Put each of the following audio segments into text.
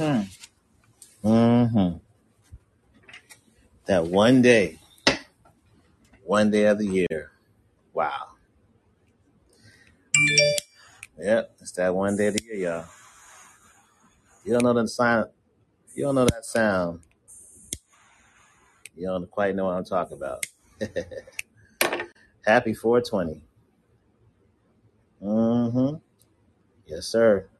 Mm-hmm. Mm-hmm. That one day, one day of the year. Wow. Yep, it's that one day of the year, y'all. You don't know the sign. You don't know that sound. You don't quite know what I'm talking about. Happy 420. Mm-hmm. Yes, sir.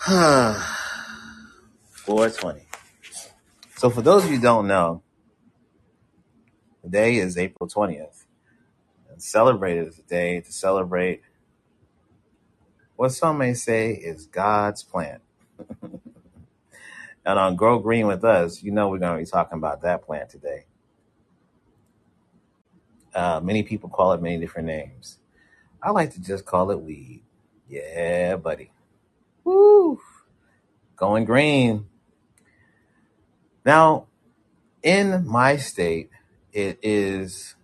420. So for those of you who don't know, today is April 20th. And celebrated is a day to celebrate what some may say is God's plan. And on Grow Green with Us, you know we're going to be talking about that plan today. Uh, many people call it many different names. I like to just call it weed. Yeah, buddy. Woo! Going green. Now, in my state, it is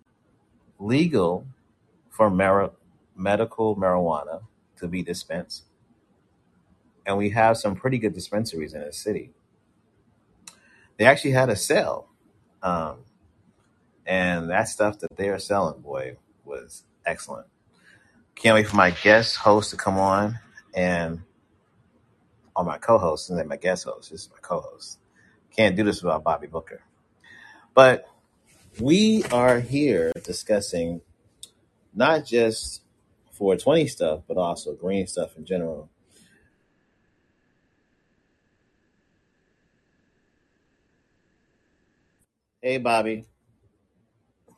legal for mar- medical marijuana to be dispensed. And we have some pretty good dispensaries in the city. They actually had a sale. Um, and that stuff that they are selling, boy, was excellent. Can't wait for my guest host to come on and or my co-hosts and then my guest hosts. This is my co-host. Can't do this without Bobbi Booker. But we are here discussing not just 420 stuff, but also green stuff in general. Hey, Bobbi.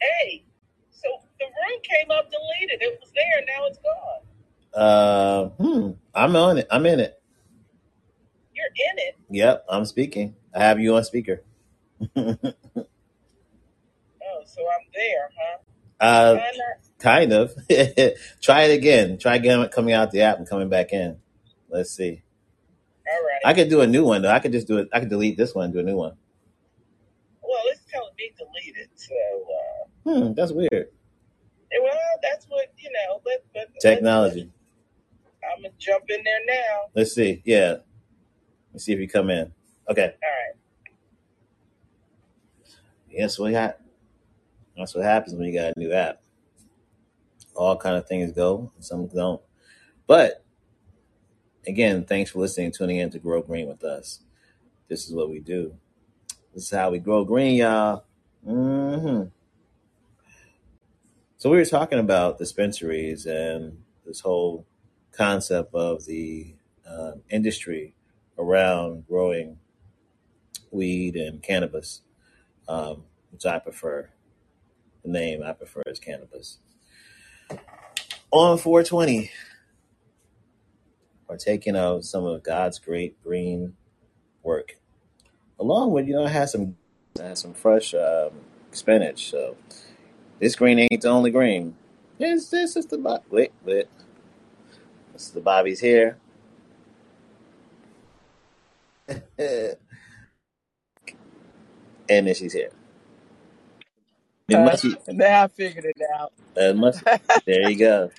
Hey, so the room came up deleted. It was there, now it's gone. Uh, hmm. I'm on it. I'm in it. You're in it. Yep, I'm speaking. I have you on speaker. Oh, so I'm there, huh? uh, kind of. Try it again. Try again coming out the app and coming back in. Let's see. All right. I could do a new one though. I could just do it. I could delete this one and do a new one. Well, it's telling me deleted. So, uh, Hmm, that's weird. eh, well, that's what you know. Let, let, let, Technology. I'm gonna jump in there now. Let's see. Yeah. Let's see if you come in. Okay. All right. Yes, we got. That's what happens when you got a new app. All kind of things go, some don't. But again, thanks for listening, tuning in to Grow Green with us. This is what we do. This is how we grow green, y'all. hmm So we were talking about dispensaries and this whole concept of the uh, industry around growing weed and cannabis, um, which I prefer. The name I prefer is cannabis. On 420, partaking of some of God's great green work, along with you know I had some I had some fresh um, spinach. So this green ain't the only green. This this is the. Wait, wait. This is the Bobbi's here. And then she's here. It Uh, must be, now I figured it out. it must there you go.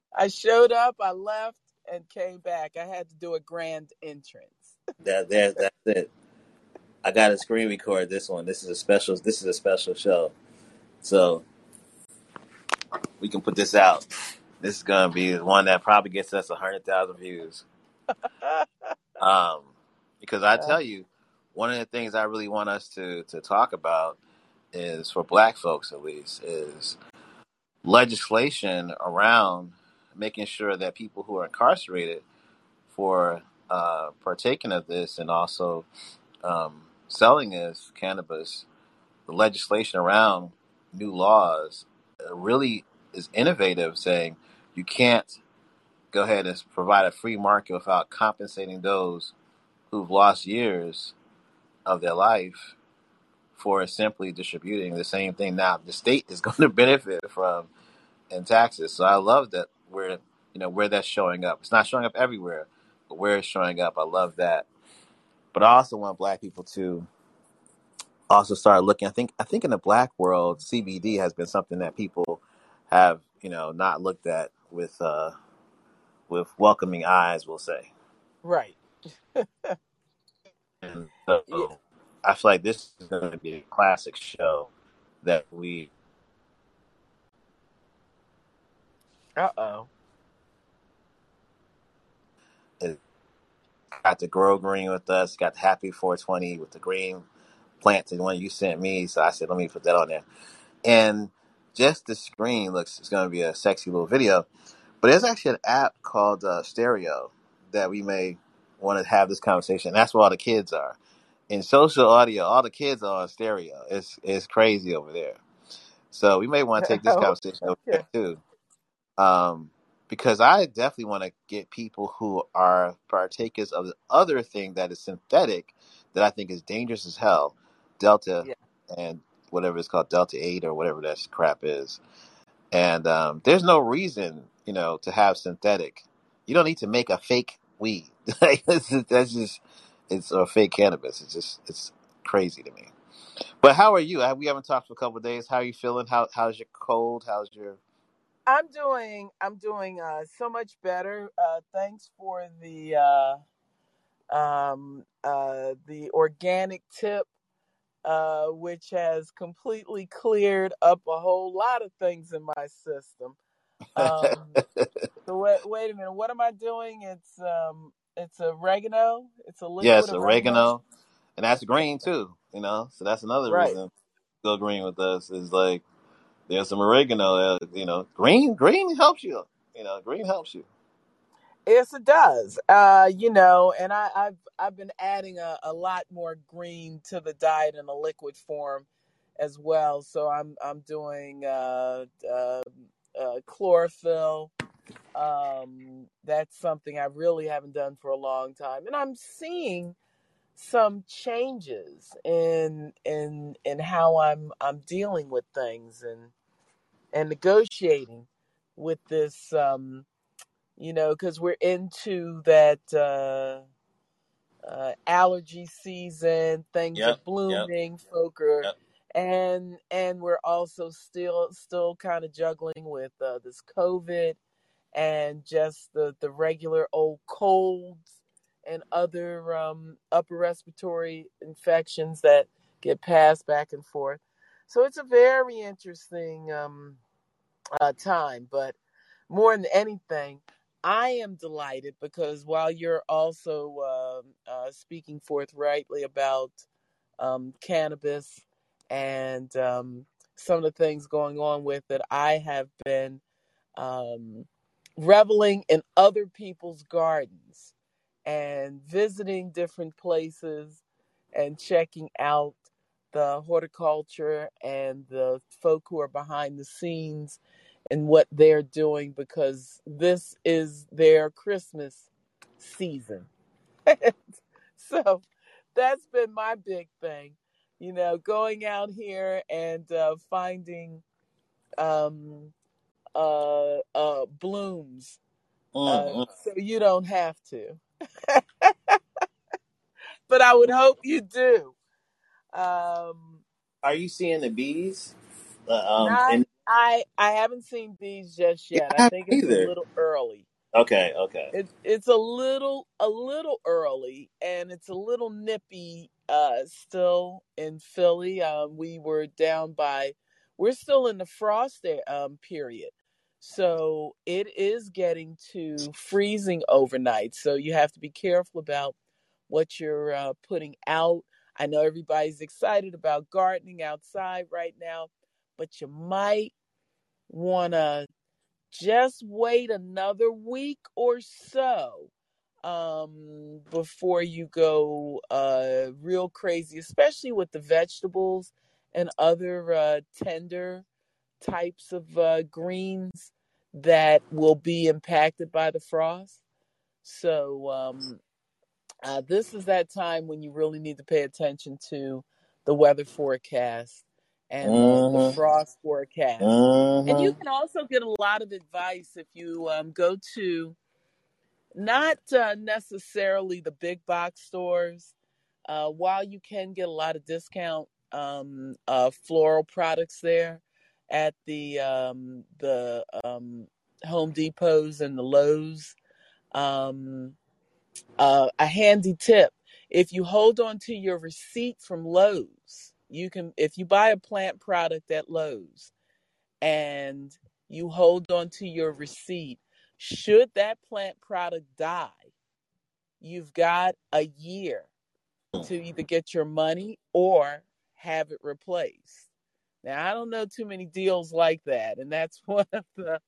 I showed up, I left, and came back. I had to do a grand entrance. That there that's it. I got to screen record this one. This is a special this is a special show. So we can put this out. This is gonna be one that probably gets us a hundred thousand views. Um, because I tell you, one of the things I really want us to to talk about is for Black folks at least is legislation around making sure that people who are incarcerated for uh, partaking of this and also um, selling this cannabis, the legislation around new laws really is innovative, saying you can't go ahead and provide a free market without compensating those who've lost years of their life for simply distributing the same thing. Now, the state is going to benefit from in taxes. So I love that where you know where that's showing up. It's not showing up everywhere, but where it's showing up, I love that. But I also want Black people to also start looking. I think I think in the Black world, CBD has been something that people have you know not looked at with uh with welcoming eyes. We'll say. right. and so Yeah. I feel like this is going to be a classic show that we Uh oh. got the Grow Green with us, got the Happy 420 with the green plant, the one you sent me. So I said, let me put that on there. And just the screen looks, it's going to be a sexy little video. But there's actually an app called uh, Stereo that we may want to have this conversation. That's where all the kids are. In social audio, all the kids are on stereo. It's it's crazy over there. So we may want to take this conversation over okay. there too. Um, because I definitely want to get people who are partakers of the other thing that is synthetic that I think is dangerous as hell, Delta Yeah. and whatever it's called, Delta 8 or whatever that crap is. And um, there's no reason, you know, to have synthetic. You don't need to make a fake weed. Like, that's just, that's just it's a fake cannabis. It's just it's crazy to me. But how are you? We haven't talked for a couple of days. How are you feeling? How how's your cold? How's your I'm doing I'm doing uh so much better. Uh thanks for the uh um uh the organic tip uh which has completely cleared up a whole lot of things in my system. Um so wait wait a minute, what am I doing? It's um it's oregano. It's a yes, liquid oregano. oregano, and that's green too. You know, so that's another Right. reason go green with us is like there's some oregano. Uh, you know, green green helps you. You know, green helps you. Yes, it does. Uh, you know, and I, I've I've been adding a, a lot more green to the diet in a liquid form as well. So I'm I'm doing uh, uh, uh, chlorophyll. Um, that's something I really haven't done for a long time, and I'm seeing some changes in in in how I'm I'm dealing with things and and negotiating with this. Um, you know, because we're into that uh, uh, allergy season. Things are Yep, yep, blooming, folk are, yep. and and we're also still still kind of juggling with uh, this COVID and just the the regular old colds and other um, upper respiratory infections that get passed back and forth. So it's a very interesting um, uh, time, but more than anything, I am delighted because while you're also um uh, speaking forthrightly about um, cannabis and um, some of the things going on with it, I have been um, reveling in other people's gardens and visiting different places and checking out the horticulture and the folk who are behind the scenes and what they're doing because this is their Christmas season. so that's been my big thing, you know, going out here and uh, finding um, uh, uh, blooms uh, Mm, mm. so you don't have to. but I would hope you do. Um, Are you seeing the bees? Uh, um, not, and I I haven't seen bees just yet. I I think it's a little early. Okay, okay. It, it's a little a little early and it's a little nippy uh still in Philly. Um we were down by we're still in the frost there, um period. So it is getting to freezing overnight. So you have to be careful about what you're uh, putting out. I know everybody's excited about gardening outside right now, but you might want to just wait another week or so um before you go uh real crazy especially with the vegetables and other uh tender types of uh greens that will be impacted by the frost so um uh this is that time when you really need to pay attention to the weather forecast and the, the Mm-hmm. frost forecast and you Mm-hmm. can also get a lot of advice if you um, go to not uh, necessarily the big box stores. Uh, while you can get a lot of discount um, uh, floral products there at the um, the um, Home Depots and the Lowe's, um, Uh, a handy tip: if you hold on to your receipt from Lowe's, you can. If you buy a plant product at Lowe's and you hold on to your receipt, should that plant product die, you've got a year to either get your money or have it replaced. Now I don't know too many deals like that, and that's one of the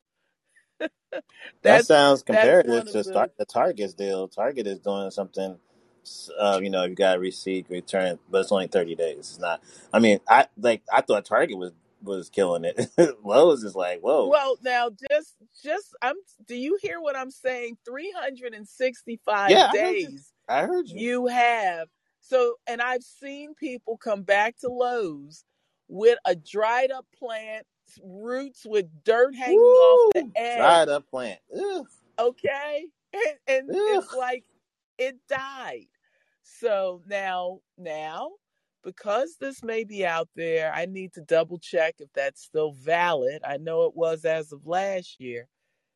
That sounds comparative to the the Target's deal. Target is doing something. Uh, you know, you got receipt, return, but it's only thirty days. It's not. I mean, I like. I thought Target was was killing it. Lowe's is like, whoa, well now just just I'm do you hear what I'm saying? 365 yeah, I heard you. days I heard you. you have so and I've seen people come back to Lowe's with a dried up plant, roots with dirt hanging off the Woo! edge Dried up plant. Ugh, okay and, and it's like it died so now now because this may be out there i need to double check if that's still valid i know it was as of last year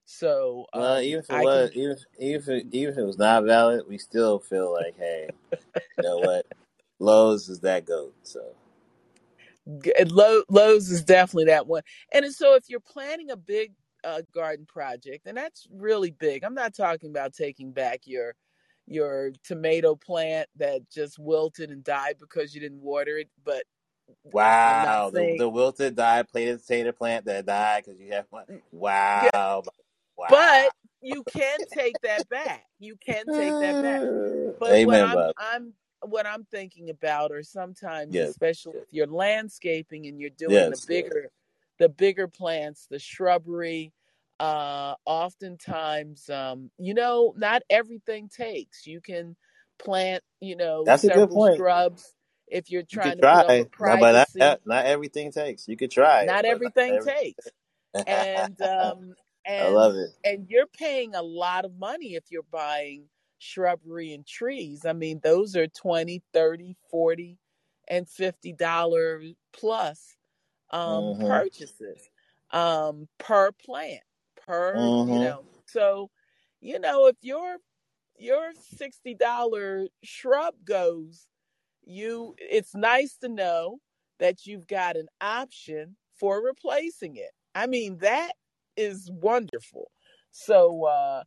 so Well, um even if it i was, can even if, even if it, even if it was not valid, we still feel like, hey, you know what? Lowe's is that goat. So Lowe's is definitely that one. And so if you're planning a big uh, garden project, and that's really big, I'm not talking about taking back your your tomato plant that just wilted and died because you didn't water it, but I'm wow, the the wilted died plated potato plant that died because you have one. yeah, Wow, wow. but you can take that back. You can take that back. But what Amen, I'm Bob. I'm what I'm thinking about, or sometimes, Yes, especially if you're landscaping and you're doing the yes, bigger the bigger plants, the shrubbery, uh, oftentimes, um, you know, not everything takes. You can plant, you know, that's a good several point. shrubs if you're trying could to put up a try, no, but not, not not everything takes. You could try Not not everything every. takes. And um I love it. and you're paying a lot of money if you're buying shrubbery and trees. I mean, those are 20, 30, 40 and 50 dollar plus um Mhm, purchases um per plant per you mhm, know. So you know if your your $60 shrub goes you it's nice to know that you've got an option for replacing it. I mean that is wonderful. So uh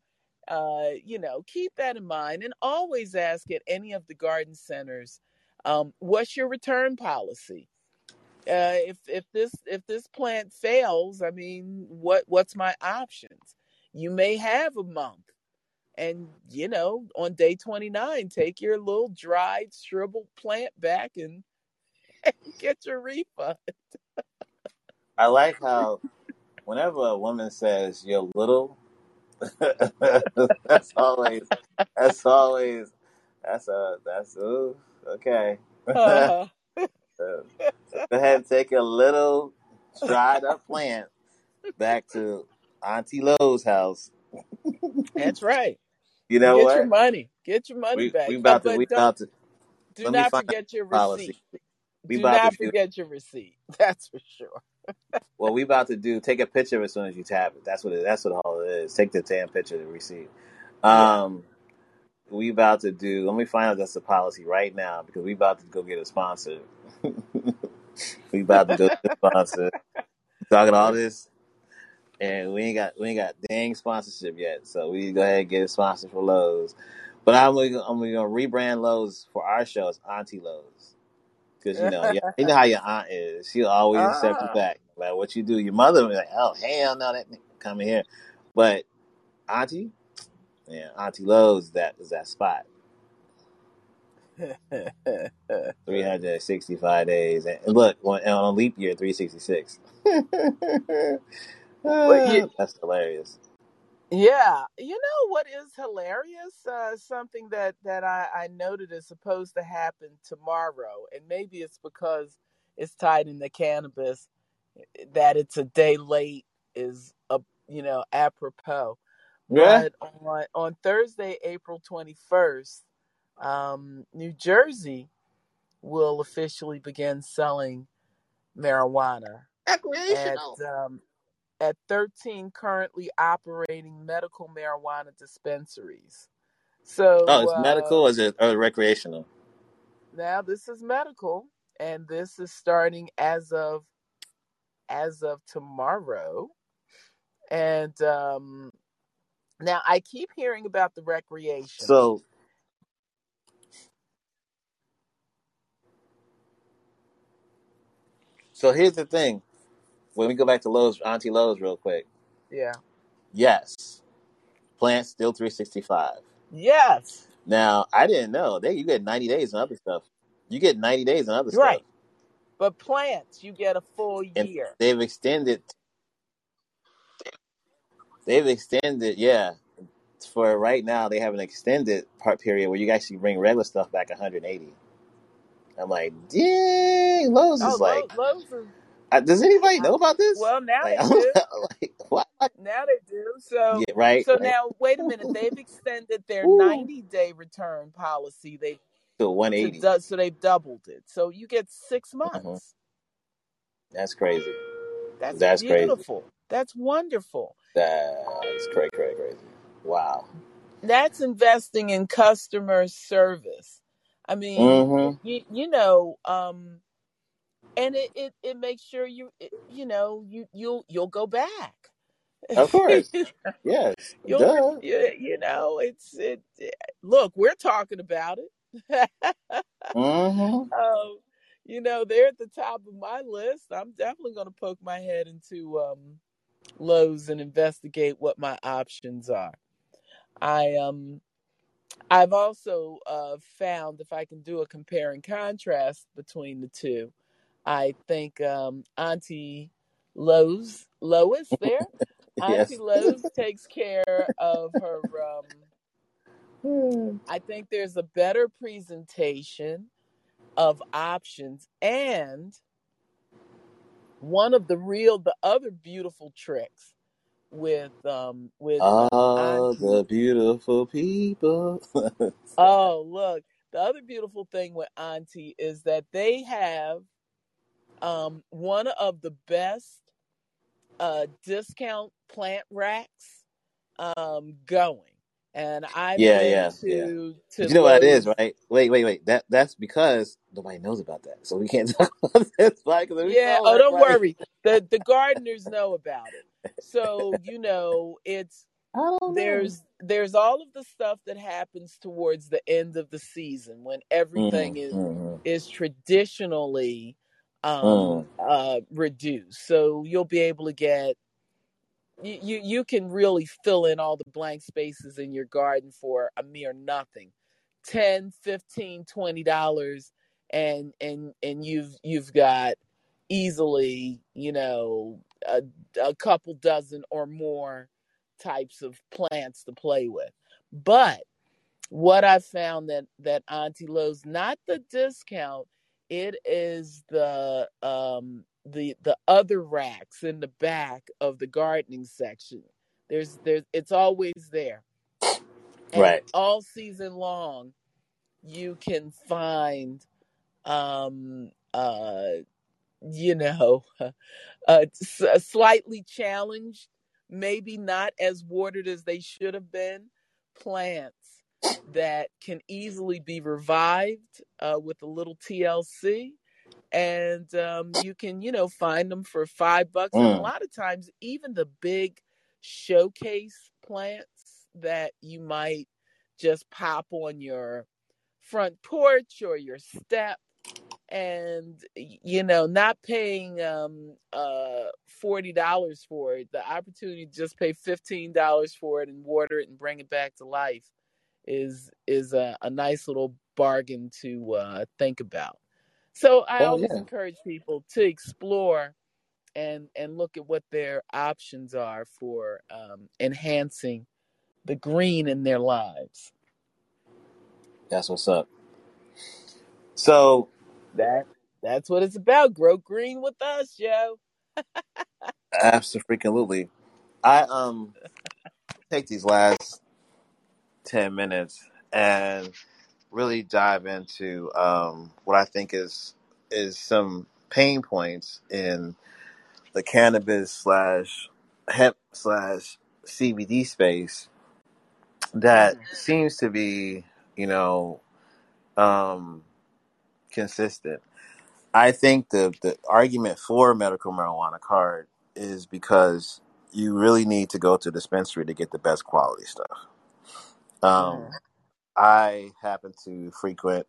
uh you know keep that in mind and always ask at any of the garden centers um what's your return policy? Uh if if this if this plant fails i mean what what's my options? You may have a month and you know on day 29 take your little dried shriveled plant back and get your refund. I like how whenever a woman says you're little, that's always that's always that's a that's ooh, okay. uh-huh. so go ahead and take a little dried up plant back to Auntie Lowe's house. that's right You know get your money get your money We back we about to we about to do not forget your policy. receipt We do about to not do forget your receipt that's for sure what We about to do take a picture as soon as you tap it. That's what it, that's what all it is. Take the damn picture of receive. receipt. yeah Um, we about to do. Let me find out that's the policy right now because we about to go get a sponsor. we about to go get a sponsor. Talking all this, and we ain't got we ain't got dang sponsorship yet. So we go ahead and get a sponsor for Lowe's. But I'm gonna, I'm gonna rebrand Lowe's for our show as Auntie Lowe's because you know yeah, you know how your aunt is. She'll always accept you ah. back. Like what you do, your mother will be like, oh hell no, that come here. But Auntie, yeah, Auntie Lowe's that is that spot. 365 days. And look, on, on a leap year, 366. Well, you, That's hilarious. Yeah, you know what is hilarious? Uh, something that that I, I noted is supposed to happen tomorrow, and maybe it's because it's tied in the cannabis eh, that it's a day late is a you know apropos. Yeah. But on on Thursday, April twenty first, um, New Jersey will officially begin selling marijuana at Recreational. um, at 13 currently operating medical marijuana dispensaries. So, Oh, it's uh, medical or is it or recreational? now this is medical, and this is starting as of as of tomorrow. And um, now I keep hearing about the recreation. So so here's the thing. When we go back to Lowe's, Auntie Lowe's real quick. Yeah. Yes. Plants still 365. Yes. Now, I didn't know. They you get 90 days on other stuff. You get 90 days on other stuff. Right. But plants, you get a full And year. they've extended they've extended, yeah. For right now, they have an extended part period where you actually bring regular stuff back 180. I'm like, dang, Lowe's Oh, is like, Lo- Lowe's is does anybody know about this? well now Like, they do. like, what? Now they do. So Yeah, right, so right. now wait a minute. They've extended their. 90 day return policy. They To 180. du- so they've doubled it. So you get six hmm months. That's crazy. That's That's crazy. beautiful. That's wonderful. That's crazy, crazy, crazy. Wow. That's investing in customer service. I mean, Mm-hmm. you you know, um, and it, it, it makes sure you it, you know you you'll you'll go back. Of course. Yes. you, you know it's it. Look, we're talking about it. Mm-hmm. um, you know, they're at the top of my list. I'm definitely going to poke my head into um, Lowe's and investigate what my options are. I um I've also uh, found if I can do a compare and contrast between the two, I think um, Auntie Lowe's Lois there, Yes. Auntie Lowe's takes care of her. Um, I think there's a better presentation of options and one of the real the other beautiful tricks with um with All the beautiful people. oh look the other beautiful thing with auntie is that they have um one of the best uh discount plant racks um going and i've yeah, yeah, yeah. to But to you know what it is, right? Wait, wait, wait. That that's because nobody knows about that, so we can't talk about this. Like, because if we yeah oh don't worry the the gardeners know about it so you know it's I know. there's there's all of the stuff that happens towards the end of the season when everything Mm, is mm, is traditionally um mm. uh reduced. So you'll be able to get you, you you can really fill in all the blank spaces in your garden for a mere nothing. 10 15 20 dollars and and and you've you've got easily you know a, a couple dozen or more types of plants to play with. But what i found that that auntie lowe's not the discount it is the um the the other racks in the back of the gardening section. There's there's it's always there. And Right. all season long you can find um uh you know uh s- slightly challenged maybe not as watered as they should have been plants that can easily be revived uh, with a little TLC and um, you can you know find them for five bucks. And a Mm. lot of times even the big showcase plants that you might just pop on your front porch or your step and you know not paying um uh forty dollars for it the opportunity to just pay fifteen dollars for it and water it and bring it back to life is is a, a nice little bargain to uh think about. So i Oh always yeah. encourage people to explore and and look at what their options are for um enhancing the green in their lives. That's what's up. So that that's what it's about. Grow green with us joe absolutely, I um take these last ten minutes and really dive into um what I think is is some pain points in the cannabis slash hemp slash CBD space that hmm seems to be, you know, um, consistent. I think the the argument for medical marijuana card is because you really need to go to a dispensary to get the best quality stuff. Um, I happen to frequent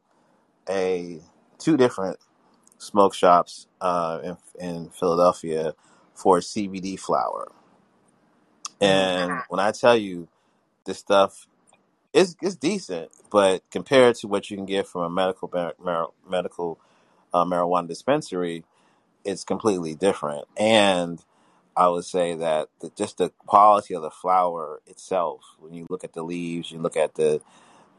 a two different smoke shops uh, in in Philadelphia for CBD flower, hmm and when I tell you this stuff is it's decent, but compared to what you can get from a medical mar- mar- medical uh, marijuana dispensary, it's completely different. And I would say that the, just the quality of the flower itself, when you look at the leaves, you look at the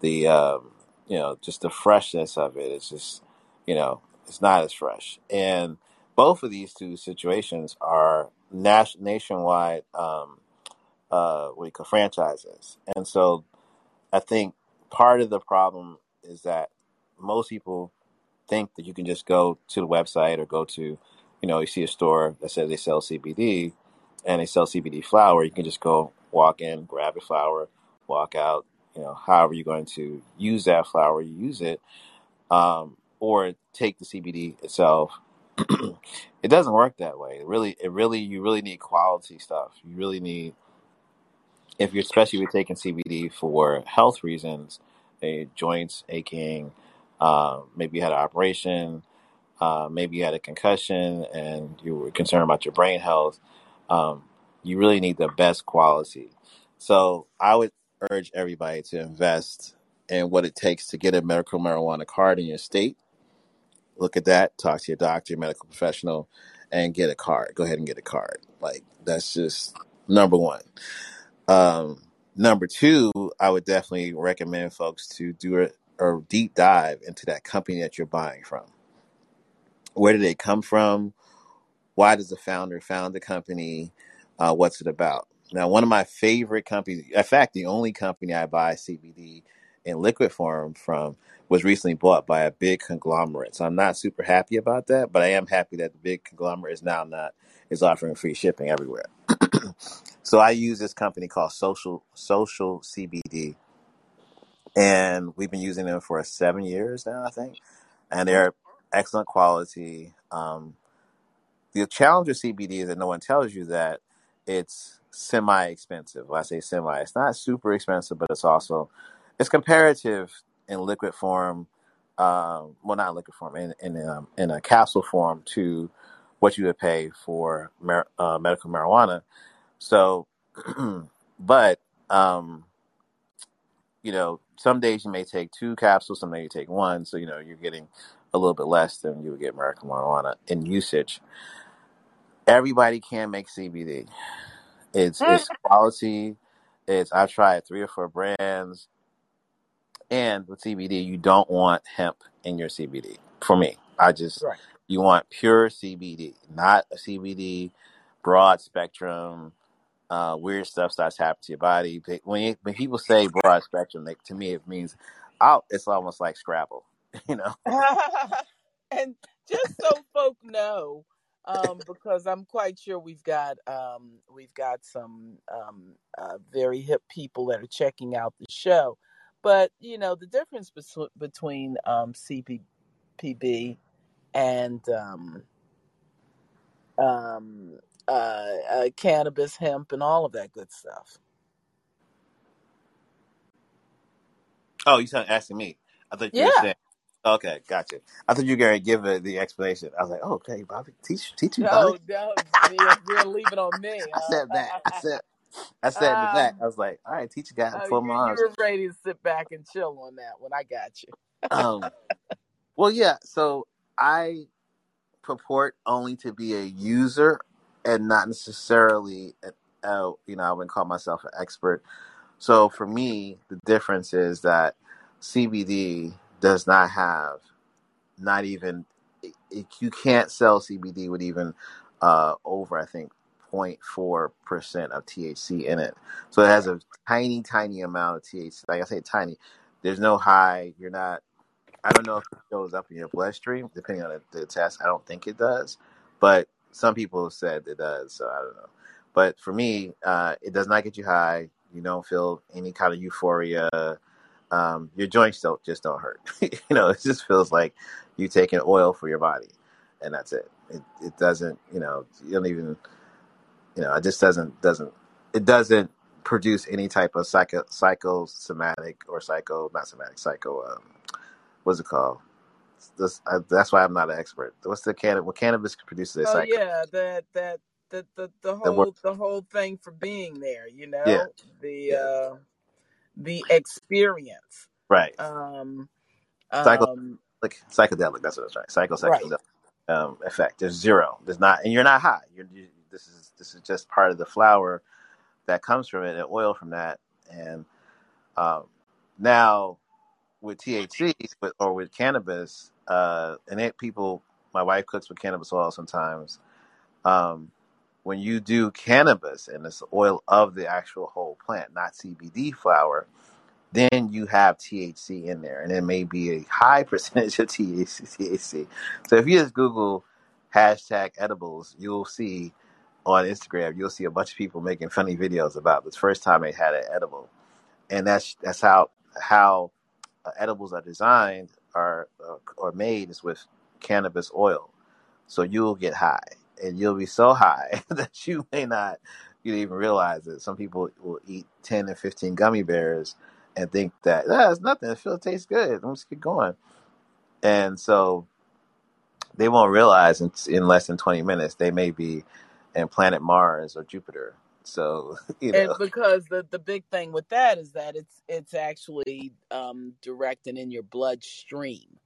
the um, you know just the freshness of it. It's just you know it's not as fresh. And both of these two situations are nas- nationwide um, uh, what you call franchises. And so I think part of the problem is that most people think that you can just go to the website or go to, you know, you see a store that says they sell CBD and they sell CBD flower. You can just go walk in, grab a flower, walk out. You know, however you're going to use that flower, you use it, um, or take the CBD itself. it doesn't work that way. It really, it really, you really need quality stuff. You really need if you're especially if you're taking CBD for health reasons, a joints aching, uh, maybe you had an operation, uh, maybe you had a concussion, and you were concerned about your brain health. Um, you really need the best quality. So I would urge everybody to invest in what it takes to get a medical marijuana card in your state. Look at that. Talk to your doctor, your medical professional, and get a card. Go ahead and get a card. Like that's just number one. Um, number two, I would definitely recommend folks to do a, a deep dive into that company that you're buying from. Where did they come from? Why does the founder found the company? Uh, what's it about? Now, one of my favorite companies, in fact, the only company I buy CBD in liquid form from was recently bought by a big conglomerate. So I'm not super happy about that, but I am happy that the big conglomerate is now not is offering free shipping everywhere. so I use this company called Social Social CBD, and we've been using them for seven years now, I think, and they're excellent quality. Um, the challenge with CBD is that no one tells you that it's semi expensive. When I say semi, it's not super expensive, but it's also it's comparative in liquid form. Um, well, not liquid form, in in, um, in a capsule form to what you would pay for mar- uh, medical marijuana. So, but um, you know, some days you may take two capsules, some days you take one. So you know you're getting a little bit less than you would get medical marijuana in usage. Everybody can make CBD. It's it's quality. It's I've tried three or four brands, and with CBD, you don't want hemp in your CBD. For me, I just Right. you want pure CBD, not a CBD broad spectrum. Uh, weird stuff starts happening to your body. When you, when people say broad spectrum, like to me, it means out. It's almost like Scrabble, you know. and just so folk know, um, because I'm quite sure we've got um, we've got some um, uh, very hip people that are checking out the show. But you know the difference between between um, CPPB and um, um, uh, uh, cannabis, hemp, and all of that good stuff. Oh, you started asking me. I thought you were saying. Okay, gotcha. I thought you were going to give uh, the explanation. I was like, oh, okay, Bobbi, teach, teach me, Bobbi. No, no, you're, you're leaving on me. I said that. I said, I said in the back. um, I was like, all right, teach a guy for you, my you arms. were ready to sit back and chill on that one. I got you. Um, well, yeah. So I purport only to be a user and not necessarily, a, uh, you know, I wouldn't call myself an expert. So for me, the difference is that CBD does not have, not even, it, it, you can't sell CBD with even uh, over, I think, 0.4% of THC in it. So it has a tiny, tiny amount of THC. Like I say, tiny. There's no high. You're not, I don't know if it shows up in your bloodstream, depending on the, the test. I don't think it does. But some people have said it does. So I don't know. But for me, uh, it does not get you high. You don't feel any kind of euphoria. Um, your joints don't just don't hurt. you know, it just feels like you taking oil for your body, and that's it. It it doesn't. You know, you don't even. You know, it just doesn't doesn't. It doesn't produce any type of psycho psychosomatic or psycho not somatic psycho. Um, what's it called? This, uh, that's why I'm not an expert. What's the can what cannabis produces? Oh Psycho. yeah, that that the the the The whole the whole thing for being there, you Yeah. know, the Yeah. uh the experience. Right. Um Psycho um like psychedelic. That's what it's right. Psycho right. psychedelic um, effect. There's zero. There's not, and you're not high. You're you, this is this is just part of the flower that comes from it and oil from that. And um, now with THC with, or with cannabis, uh, and it, people, my wife cooks with cannabis oil sometimes. Um, when you do cannabis and it's oil of the actual whole plant, not CBD flower, then you have THC in there, and it may be a high percentage of THC. So if you just Google hashtag edibles, you'll see on Instagram, you'll see a bunch of people making funny videos about the first time they had an edible, and that's that's how how uh, edibles are designed are uh, or made is with cannabis oil. So you'll get high, and you'll be so high that you may not you even realize it. Some people will eat ten and fifteen gummy bears and think that that's ah, it's nothing. It feels tastes good. Let's keep going. And so they won't realize in, in less than twenty minutes they may be in planet Mars or Jupiter. So you And because the the big thing with that is that it's it's actually um directing in your bloodstream.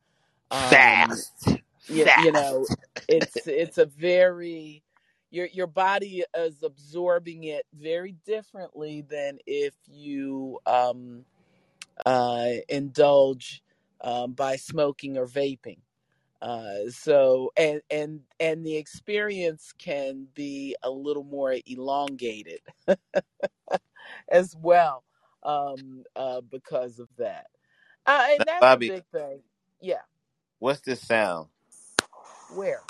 Um fast, you, you know, it's it's a very your your body is absorbing it very differently than if you um uh indulge um by smoking or vaping. Uh, so and and and the experience can be a little more elongated as well um, uh, because of that. Uh, and that's a big thing. Yeah, what's this sound? Where?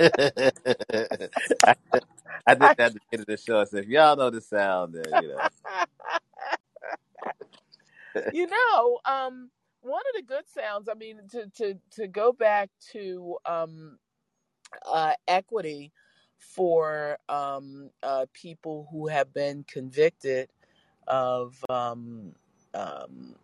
I, I did that at the end of the show. I said, if y'all know the sound, then you know. you know, um, one of the good sounds. I mean, to to to go back to um, uh, equity for um, uh, people who have been convicted of um, um,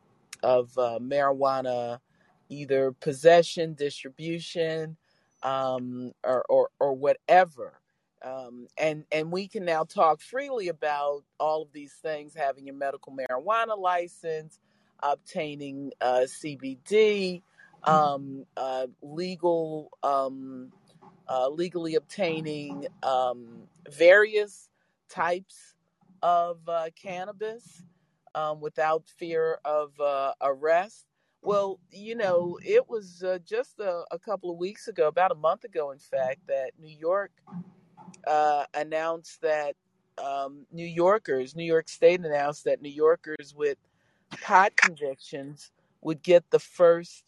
of uh, marijuana, either possession, distribution, um, or, or or whatever. Um, and and we can now talk freely about all of these things: having a medical marijuana license, obtaining uh, CBD, um, uh, legal, um, uh, legally obtaining um, various types of uh, cannabis um, without fear of uh, arrest. Well, you know, it was uh, just a, a couple of weeks ago, about a month ago, in fact, that New York uh, announced that um, New Yorkers, New York State announced that New Yorkers with pot convictions would get the first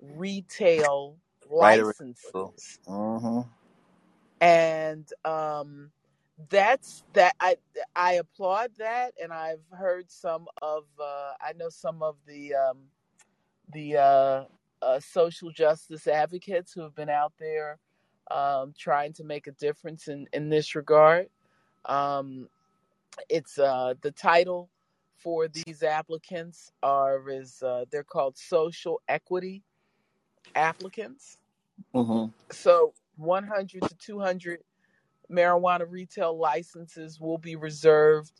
retail licenses Mm-hmm. and um that's that i i applaud that and i've heard some of uh i know some of the um the uh, uh social justice advocates who have been out there um trying to make a difference in in this regard um it's uh the title for these applicants are is uh they're called social equity applicants Mm-hmm. so 100 to 200 marijuana retail licenses will be reserved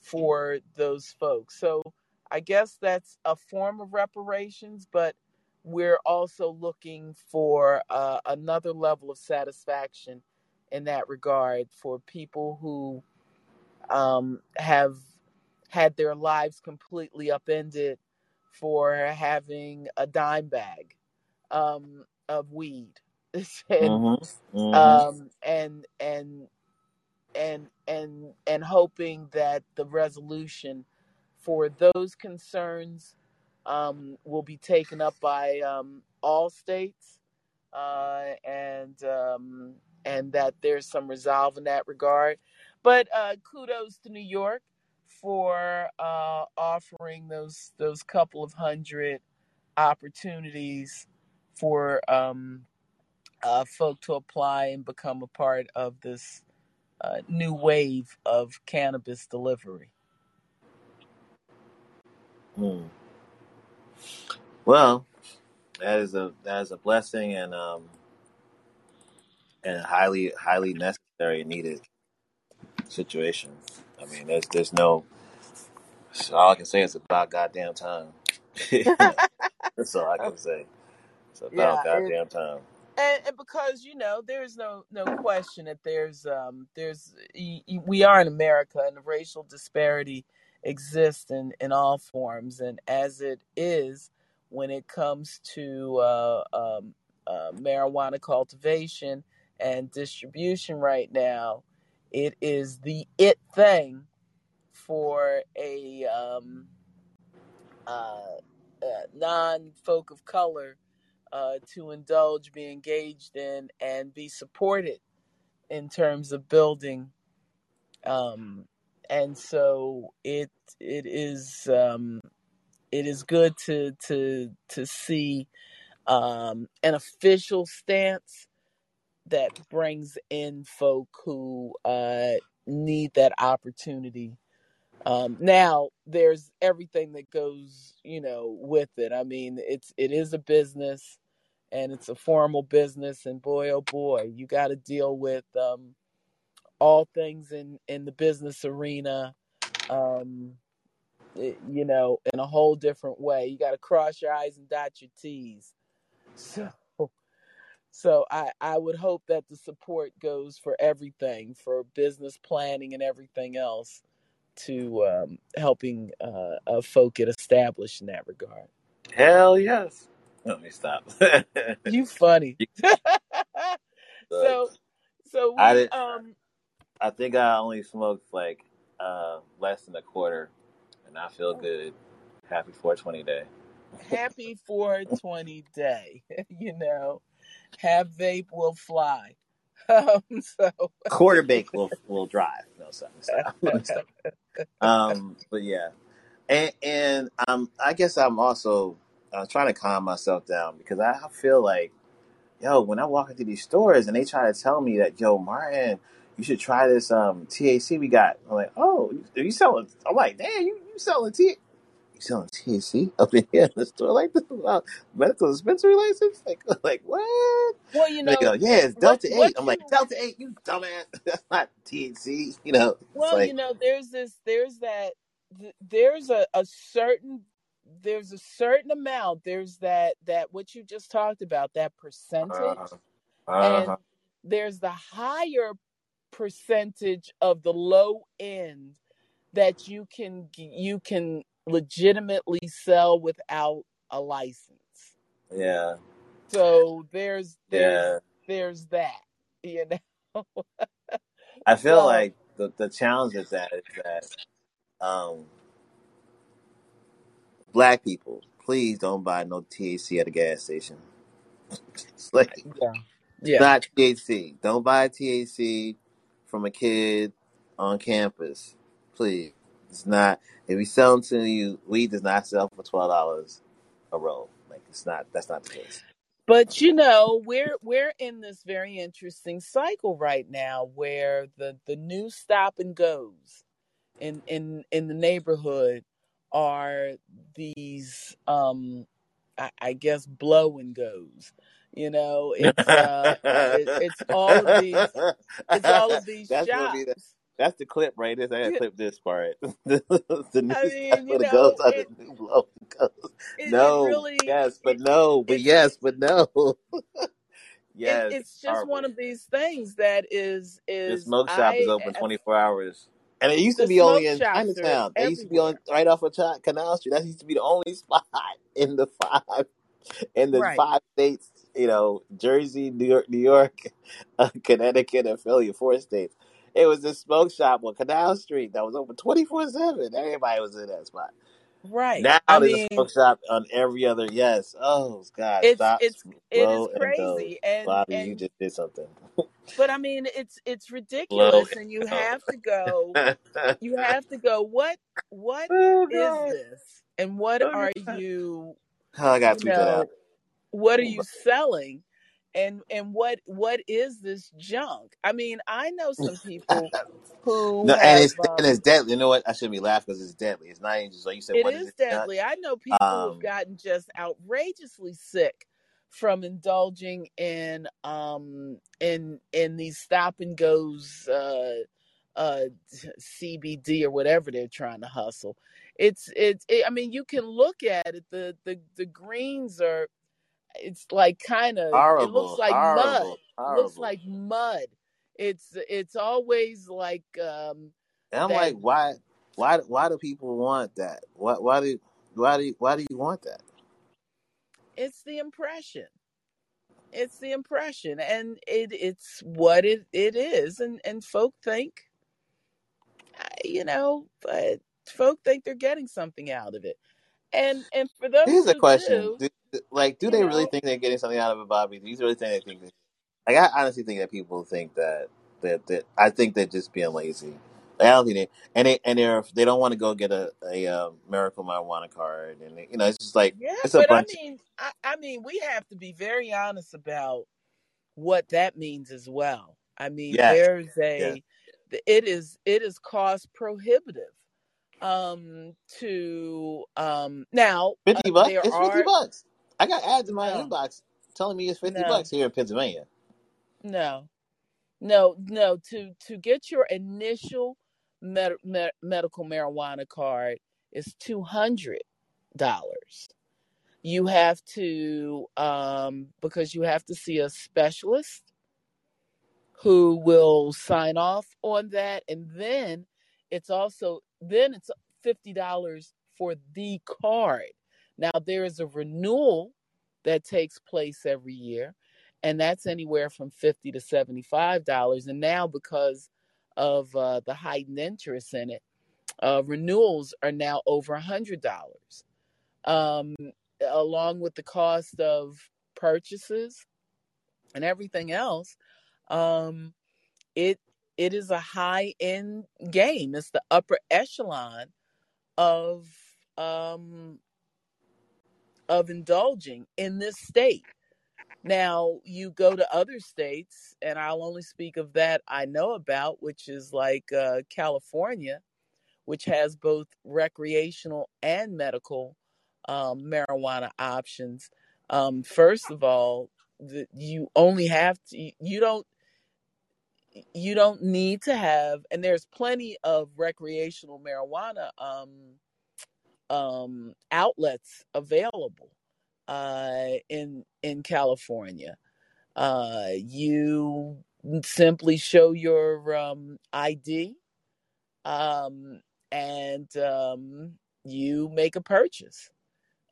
for those folks. So I guess that's a form of reparations, but we're also looking for uh, another level of satisfaction in that regard for people who um, have had their lives completely upended for having a dime bag um, of weed. and Mm-hmm. Mm-hmm. um and and and and and hoping that the resolution for those concerns um, will be taken up by um, all states uh, and um, and that there's some resolve in that regard. but uh, kudos to New York for uh, offering those those couple of hundred opportunities for um, uh, folk to apply and become a part of this uh, new wave of cannabis delivery. Hmm. Well, that is a that is a blessing and um and highly highly necessary and needed situation. I mean, there's there's no all I can say is about goddamn time. That's all I can say. It's about Yeah, it, goddamn time. and, and because you know there's no no question that there's um there's we are in America and the racial disparity exists in in all forms and as it is when it comes to uh, um, uh, marijuana cultivation and distribution right now it is the it thing for a um, uh, uh, non folk of color uh, to indulge, be engaged in, and be supported in terms of building. Um, and so it it is um, it is good to to to see um, an official stance that brings in folk who uh, need that opportunity. Um, now there's everything that goes, you know, with it. I mean, it's it is a business and it's a formal business and boy oh boy you got to deal with um, all things in in the business arena um, it- you know in a whole different way you got to cross your i's and dot your t's so so i i would hope that the support goes for everything for business planning and everything else to um, helping uh, uh, folk get established in that regard Hell yes. Let me stop. you funny so so I we did. um I think I only smoked like uh less than a quarter, and I feel good. Happy 420 day. happy 420 day you know have vape will fly um so Quarter bake will will drive. No, stop. Um, but yeah, and and um, I guess I'm also uh, trying to calm myself down because I feel like yo, when I walk into these stores and they try to tell me that yo, Martin, you should try this um THC we got. I'm like, oh, are you selling? I'm like, damn, you you selling T? You selling THC up in here in the store like this medical dispensary license? Like, like what? well you And they know go, yeah, it's what Delta what Eight. I'm like, you Delta Eight, you dumbass. That's not THC. You know, it's well you like, know there's this there's that th- there's a, a certain there's a certain amount there's that that what you just talked about that percentage uh, and uh, there's the higher percentage of the low end that you can you can legitimately sell without a license yeah, so there's there's yeah. there's that you know I feel so like the the challenge with that is that um, black people, please don't buy no THC at a gas station. It's like yeah yeah not THC. Don't buy THC from a kid on campus, please. It's not. If we selling to you, weed does not sell for twelve dollars a roll. Like it's not. That's not the case. but you know we're we're in this very interesting cycle right now where the the new stop and goes in in in the neighborhood are these um I, I guess blow and goes. You know, it's uh it, it's all of these it's all of these That's gonna be the that's the clip right there. I gotta clip this part. the new I stuff mean, you when it goes know, on it the new blow goes. it, it No, really yes, but it no, but it, yes, but no. it yes, it's just one of these things that is is The is smoke shop is open twenty four hours. And it used to the be only in Chinatown. It used to be on right off of Chi- Canal Street. That used to be the only spot in the five in the Right. five states, you know, Jersey, New York, New York, uh, Connecticut, and Philly, four states. It was a smoke shop on Canal Street that was open twenty four seven. Everybody was in that spot. Right. Now I there's a smoke shop on every other. Yes. Oh God, it's stop, it's it is slow, and crazy and Bobbi, you just did something. but I mean, it's it's ridiculous, and you income. have to go. You have to go. What what oh is this, and what are you? Oh, I You tweet that out. What are you selling, and and what what is this junk? I mean, I know some people who no, and have. it's and it's um deadly. You know what? I shouldn't be laughing because it's deadly. It's not even just like you said. It What is is? Not deadly. I know people who've um. gotten just outrageously sick from indulging in um in in these stop and goes uh uh CBD or whatever they're trying to hustle. It's it's it, I mean you can look at it the the the greens are it's like kind of it looks Horrible, like mud. horrible, Looks like mud. It's it's always like um And I'm that like, why, why, why do people want that? Why, why do, why do, why do you want that? it's the impression. it's the impression and it it's what it, it is and and folk think you know but folk think they're getting something out of it and and for those Here's a question: do, Like, do they really think they're getting something out of it, Bobbi? Do you really think they think? That, like, I honestly think that people think that that that I think they're just being lazy. Like, I don't think they and they and they're they don't want to go get a a uh, miracle marijuana card, and they, you know, it's just like yeah it's a but i bunch. mean I, I mean we have to be very honest about what that means as well i mean Yes, there's a it is it is cost prohibitive um to um now uh, Fifty bucks. there It's fifty are bucks. I got ads in my no inbox telling me it's fifty no bucks here in Pennsylvania. no No, no. To to get your initial med- med- medical marijuana card is two hundred dollars. You have to um because you have to see a specialist who will sign off on that, and then it's also then it's fifty dollars for the card. Now there is a renewal that takes place every year, and that's anywhere from fifty to seventy-five dollars. And now because of uh, the heightened interest in it, uh, renewals are now over a hundred dollars, um, along with the cost of purchases and everything else. Um, it it is a high end game. It's the upper echelon of um, of indulging in this state. Now you go to other states, and I'll only speak of that I know about, which is like uh, California, which has both recreational and medical um, marijuana options. Um, first of all, the, you only have to you don't you don't need to have, and there's plenty of recreational marijuana um, um, outlets available uh, in in California. Uh, you simply show your um, ID, um, and um, you make a purchase.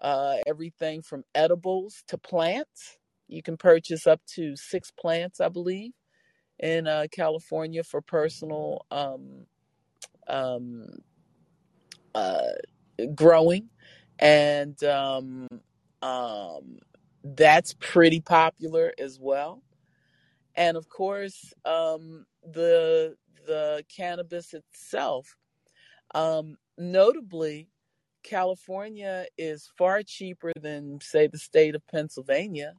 Uh, everything from edibles to plants. You can purchase up to six plants, I believe, in uh, California for personal um, um, uh, growing, and um, um, that's pretty popular as well. And of course, um, the the cannabis itself, um, notably, California is far cheaper than, say, the state of Pennsylvania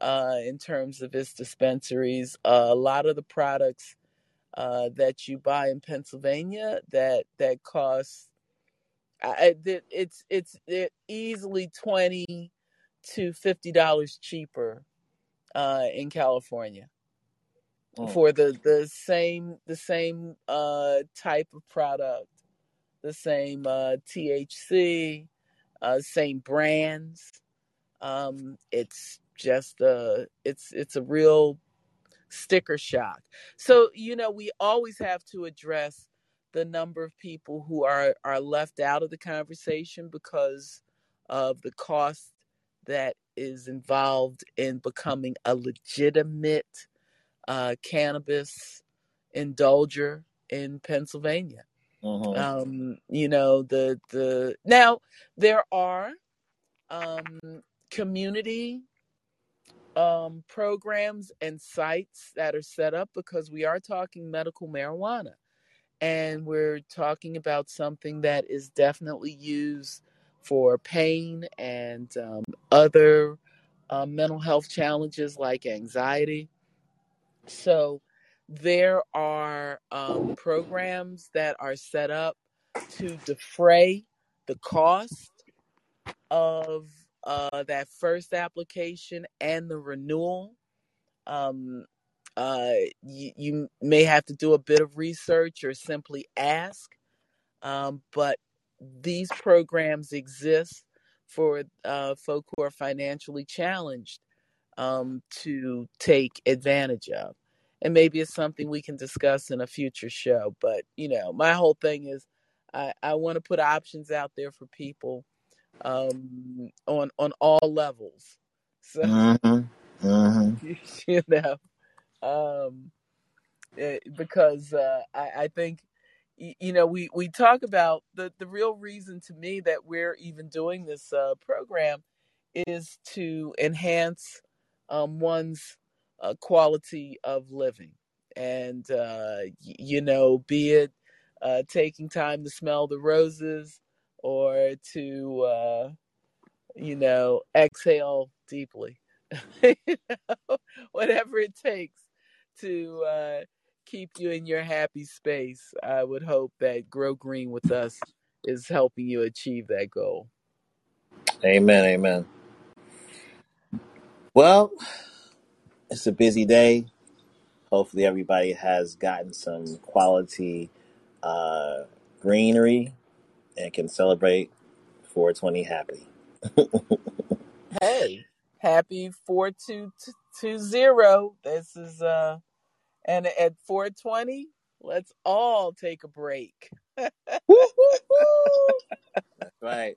uh, in terms of its dispensaries. Uh, a lot of the products uh, that you buy in Pennsylvania that that cost I, it's it's it easily twenty to fifty dollars cheaper uh, in California Mm. for the the same the same uh, type of product, the same uh, THC, uh, same brands. Um, it's just a it's it's a real sticker shock. So, you know, we always have to address the number of people who are, are left out of the conversation because of the cost that is involved in becoming a legitimate uh, cannabis indulger in Pennsylvania. hmm Um, you know, the the now there are um, community um, programs and sites that are set up because we are talking medical marijuana and we're talking about something that is definitely used for pain and um, other uh, mental health challenges like anxiety. So there are um, programs that are set up to defray the cost of uh, that first application and the renewal. Um, uh, you, you may have to do a bit of research or simply ask, um, but these programs exist for uh, folk who are financially challenged um, to take advantage of. And maybe it's something we can discuss in a future show. But, you know, my whole thing is I, I want to put options out there for people um, on on all levels. So Mm-hmm. Mm-hmm. you know, um, eh, because uh, I, I think you know we we talk about the the real reason to me that we're even doing this uh, program is to enhance um, one's uh, quality of living, and uh, y- you know, be it uh, taking time to smell the roses or to uh, you know exhale deeply you know, whatever it takes to uh, keep you in your happy space. I would hope that Grow Green with us is helping you achieve that goal. Amen. Amen. Well, it's a busy day. Hopefully, everybody has gotten some quality uh, greenery and can celebrate 420 happy. Hey, happy 4220. This is, uh, and at 420, let's all take a break. That's right.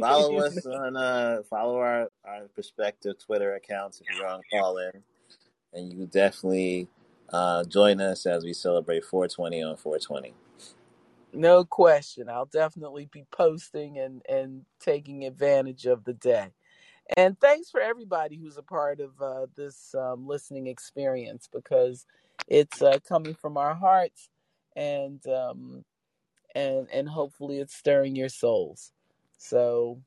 Follow us on uh follow our, our perspective Twitter accounts if you're on Callin. And you definitely uh join us as we celebrate 420 on 420. No question. I'll definitely be posting and, and taking advantage of the day. And thanks for everybody who's a part of uh, this um, listening experience because it's uh, coming from our hearts and um, and and hopefully it's stirring your souls. So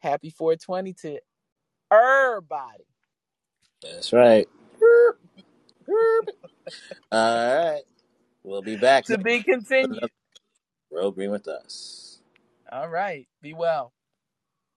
happy 420 to everybody. That's right. All right. We'll be back To be continued. Grow Green with us. All right. Be well.